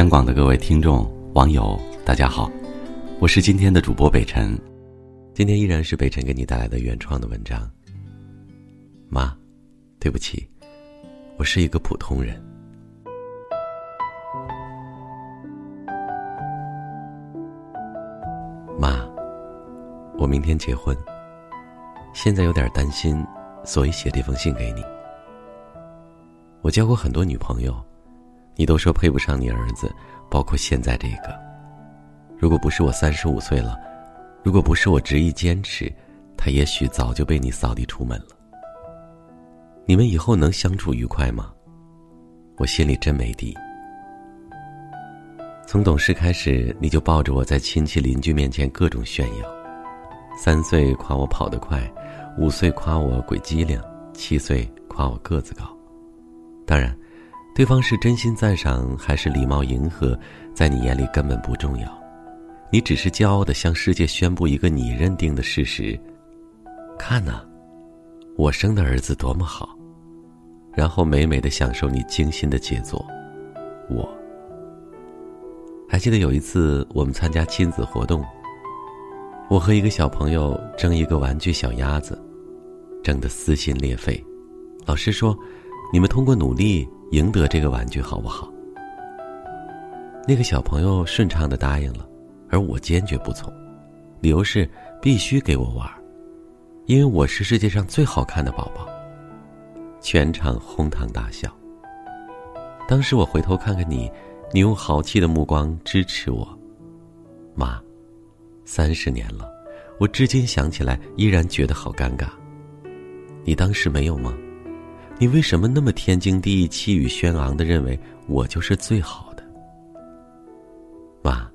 央广的各位听众、网友，大家好，我是今天的主播北辰。今天依然是北辰给你带来的原创的文章。妈，对不起，我是一个普通人。妈，我明天结婚，现在有点担心，所以写这封信给你。我交过很多女朋友。你都说配不上你儿子，包括现在这个。如果不是我三十五岁了，如果不是我执意坚持，他也许早就被你扫地出门了。你们以后能相处愉快吗？我心里真没底。从懂事开始，你就抱着我在亲戚邻居面前各种炫耀：三岁夸我跑得快，五岁夸我鬼机灵，七岁夸我个子高。当然。对方是真心赞赏还是礼貌迎合，在你眼里根本不重要，你只是骄傲的向世界宣布一个你认定的事实：看呐，我生的儿子多么好，然后美美的享受你精心的杰作。我还记得有一次我们参加亲子活动，我和一个小朋友争一个玩具小鸭子，争得撕心裂肺。老师说：“你们通过努力。”赢得这个玩具好不好？那个小朋友顺畅的答应了，而我坚决不从，理由是必须给我玩，因为我是世界上最好看的宝宝。全场哄堂大笑。当时我回头看看你，你用豪气的目光支持我。妈，三十年了，我至今想起来依然觉得好尴尬。你当时没有吗？你为什么那么天经地义、气宇轩昂的认为我就是最好的？妈，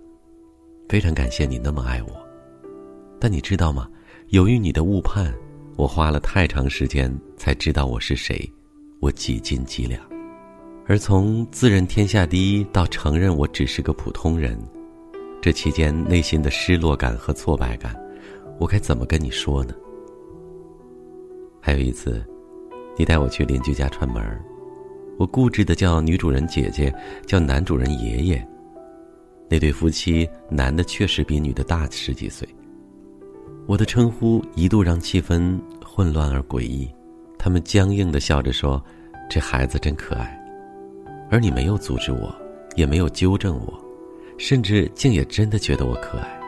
非常感谢你那么爱我，但你知道吗？由于你的误判，我花了太长时间才知道我是谁，我几斤几两。而从自认天下第一到承认我只是个普通人，这期间内心的失落感和挫败感，我该怎么跟你说呢？还有一次。你带我去邻居家串门我固执的叫女主人姐姐，叫男主人爷爷。那对夫妻，男的确实比女的大十几岁。我的称呼一度让气氛混乱而诡异，他们僵硬的笑着说：“这孩子真可爱。”而你没有阻止我，也没有纠正我，甚至竟也真的觉得我可爱。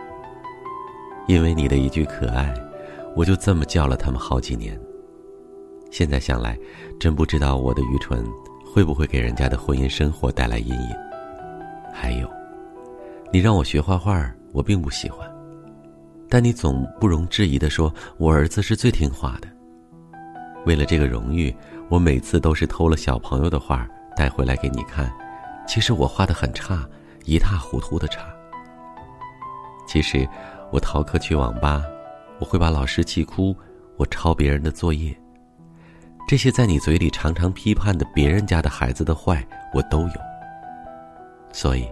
因为你的一句可爱，我就这么叫了他们好几年。现在想来，真不知道我的愚蠢会不会给人家的婚姻生活带来阴影。还有，你让我学画画，我并不喜欢，但你总不容置疑的说，我儿子是最听话的。为了这个荣誉，我每次都是偷了小朋友的画带回来给你看。其实我画的很差，一塌糊涂的差。其实，我逃课去网吧，我会把老师气哭，我抄别人的作业。这些在你嘴里常常批判的别人家的孩子的坏，我都有。所以，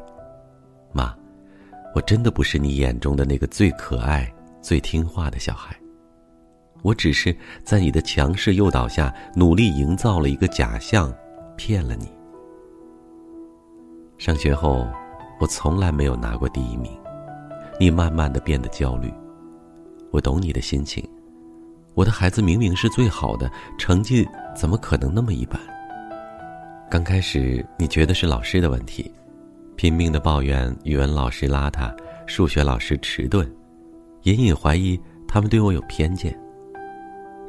妈，我真的不是你眼中的那个最可爱、最听话的小孩。我只是在你的强势诱导下，努力营造了一个假象，骗了你。上学后，我从来没有拿过第一名，你慢慢的变得焦虑。我懂你的心情。我的孩子明明是最好的，成绩怎么可能那么一般？刚开始你觉得是老师的问题，拼命的抱怨语文老师邋遢，数学老师迟钝，隐隐怀疑他们对我有偏见。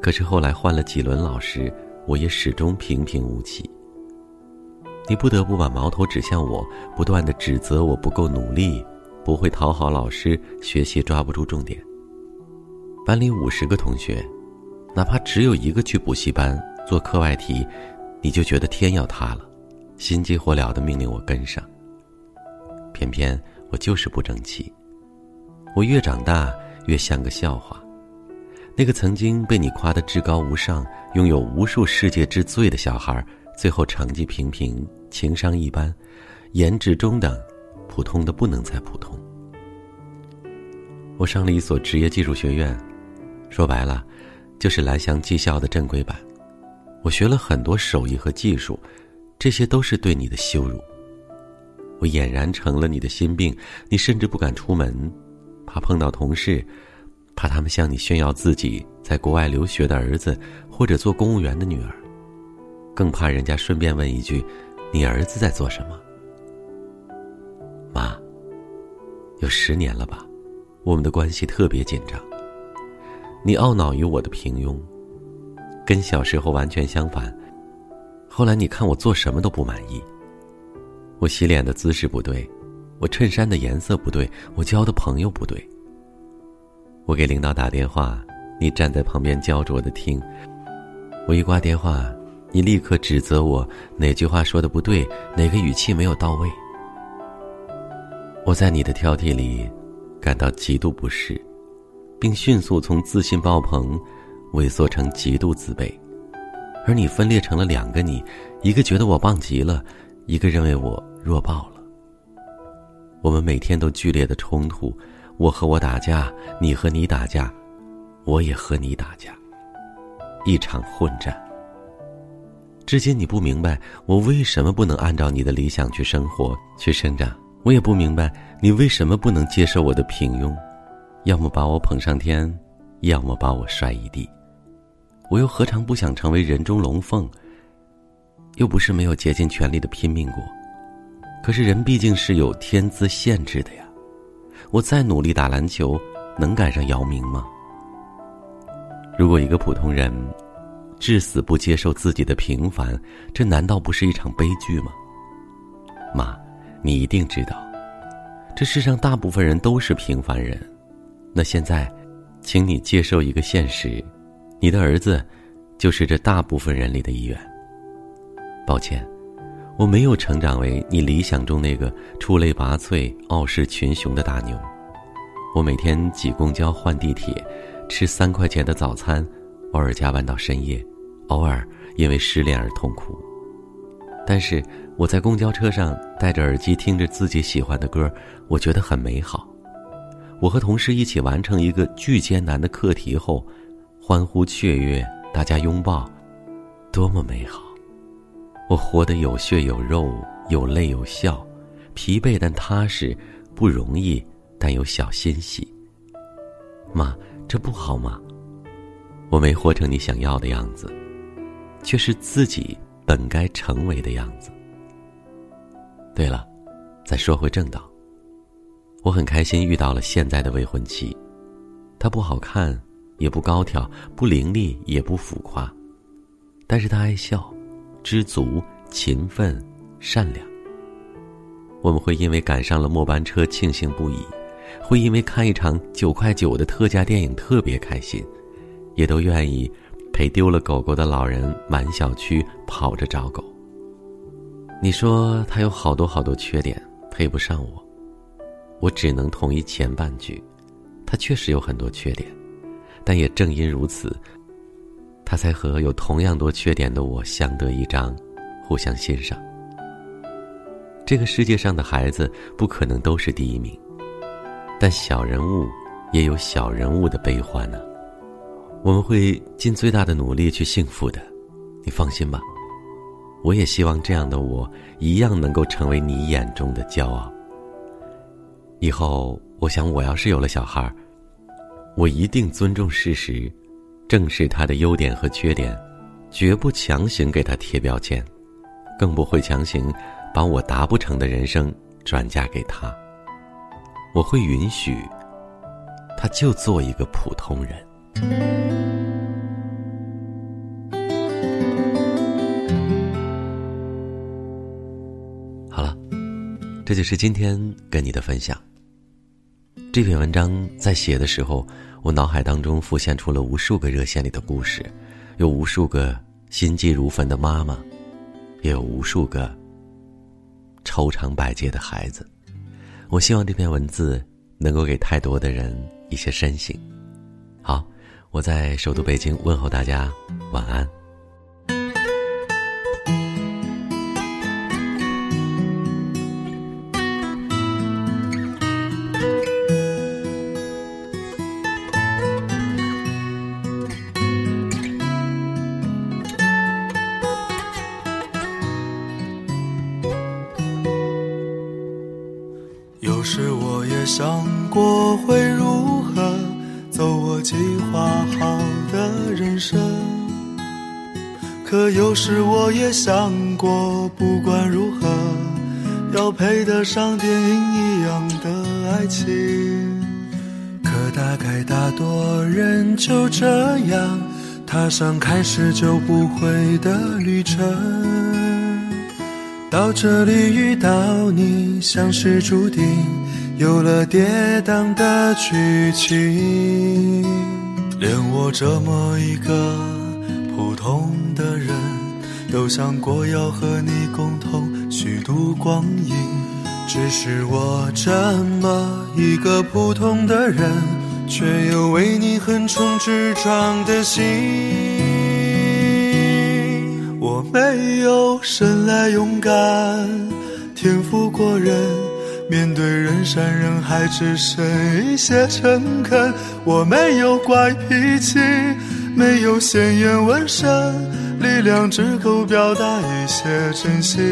可是后来换了几轮老师，我也始终平平无奇。你不得不把矛头指向我，不断的指责我不够努力，不会讨好老师，学习抓不住重点。班里五十个同学。哪怕只有一个去补习班做课外题，你就觉得天要塌了，心急火燎的命令我跟上。偏偏我就是不争气，我越长大越像个笑话。那个曾经被你夸得至高无上、拥有无数世界之最的小孩，最后成绩平平，情商一般，颜值中等，普通的不能再普通。我上了一所职业技术学院，说白了。就是蓝翔技校的正规版，我学了很多手艺和技术，这些都是对你的羞辱。我俨然成了你的心病，你甚至不敢出门，怕碰到同事，怕他们向你炫耀自己在国外留学的儿子或者做公务员的女儿，更怕人家顺便问一句：“你儿子在做什么？”妈，有十年了吧，我们的关系特别紧张。你懊恼于我的平庸，跟小时候完全相反。后来你看我做什么都不满意。我洗脸的姿势不对，我衬衫的颜色不对，我交的朋友不对。我给领导打电话，你站在旁边焦灼的听。我一挂电话，你立刻指责我哪句话说的不对，哪个语气没有到位。我在你的挑剔里感到极度不适，并迅速从自信爆棚萎缩成极度自卑，而你分裂成了两个你，一个觉得我棒极了。一个认为我弱爆了。我们每天都剧烈的冲突，我和我打架，你和你打架，我也和你打架，一场混战。至今你不明白我为什么不能按照你的理想去生活、去生长，我也不明白你为什么不能接受我的平庸，要么把我捧上天，要么把我摔一地。我又何尝不想成为人中龙凤？又不是没有竭尽全力的拼命过，可是人毕竟是有天资限制的呀。我再努力打篮球，能赶上姚明吗？如果一个普通人至死不接受自己的平凡，这难道不是一场悲剧吗？妈，你一定知道，这世上大部分人都是平凡人。那现在，请你接受一个现实：你的儿子就是这大部分人里的一员。抱歉，我没有成长为你理想中那个出类拔萃、傲视群雄的大牛。我每天挤公交、换地铁，吃三块钱的早餐，偶尔加班到深夜，偶尔因为失恋而痛苦。但是我在公交车上戴着耳机听着自己喜欢的歌，我觉得很美好。我和同事一起完成一个巨艰难的课题后，欢呼雀跃，大家拥抱，多么美好！我活得有血有肉，有泪有笑，疲惫但踏实，不容易但有小欣喜。妈，这不好吗？我没活成你想要的样子，却是自己本该成为的样子。对了，再说回正道。我很开心遇到了现在的未婚妻，她不好看，也不高挑，不伶俐，也不浮夸，但是她爱笑。知足、勤奋、善良。我们会因为赶上了末班车庆幸不已，会因为看一场九块九的特价电影特别开心，也都愿意陪丢了狗狗的老人满小区跑着找狗。你说他有好多好多缺点，配不上我，我只能同意前半句，他确实有很多缺点，但也正因如此。他才和有同样多缺点的我相得益彰，互相欣赏。这个世界上的孩子不可能都是第一名，但小人物也有小人物的悲欢呢。我们会尽最大的努力去幸福的，你放心吧。我也希望这样的我一样能够成为你眼中的骄傲。以后，我想我要是有了小孩我一定尊重事实。正视他的优点和缺点，绝不强行给他贴标签，更不会强行把我达不成的人生转嫁给他。我会允许，他就做一个普通人。好了，这就是今天跟你的分享。这篇文章在写的时候。我脑海当中浮现出了无数个热线里的故事，有无数个心急如焚的妈妈，也有无数个愁肠百结的孩子。我希望这篇文字能够给太多的人一些深省。好，我在首都北京问候大家，晚安。想过会如何走我计划好的人生，可有时我也想过，不管如何，要配得上电影一样的爱情。可大概大多人就这样踏上开始就不回的旅程，到这里遇到你，像是注定。有了跌宕的剧情，连我这么一个普通的人，都想过要和你共同虚度光阴。只是我这么一个普通的人，却有为你横冲直撞的心。我没有生来勇敢，天赋过人。面对人山人海，只剩一些诚恳。我没有怪脾气，没有鲜艳纹身，力量只够表达一些真心。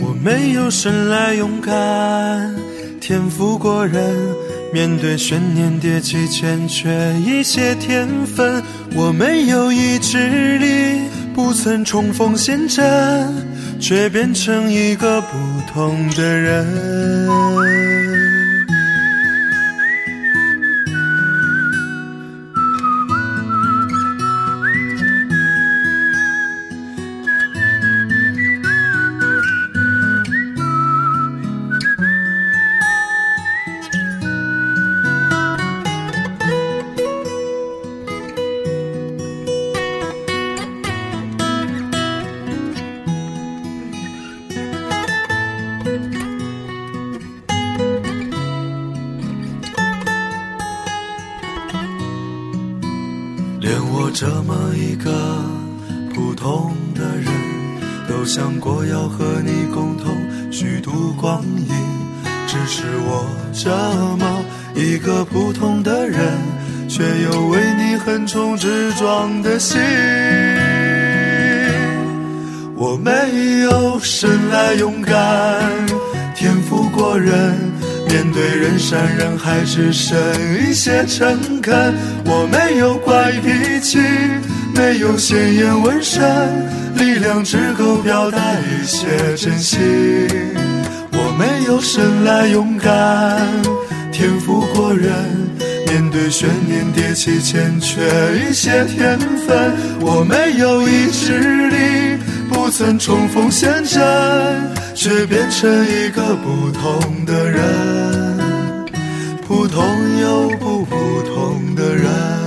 我没有生来勇敢，天赋过人，面对悬念迭起，欠缺一些天分。我没有意志力，不曾冲锋陷阵。却变成一个不同的人。这么一个普通的人，都想过要和你共同虚度光阴。只是我这么一个普通的人，却有为你横冲直撞的心。我没有生来勇敢，天赋过人。面对人山人海，只剩一些诚恳。我没有怪脾气，没有鲜艳纹身，力量只够表达一些真心。我没有生来勇敢，天赋过人。面对悬念迭起，欠缺一些天分。我没有意志力，不曾重逢现在。却变成一个不同的人，普通又不普通的人。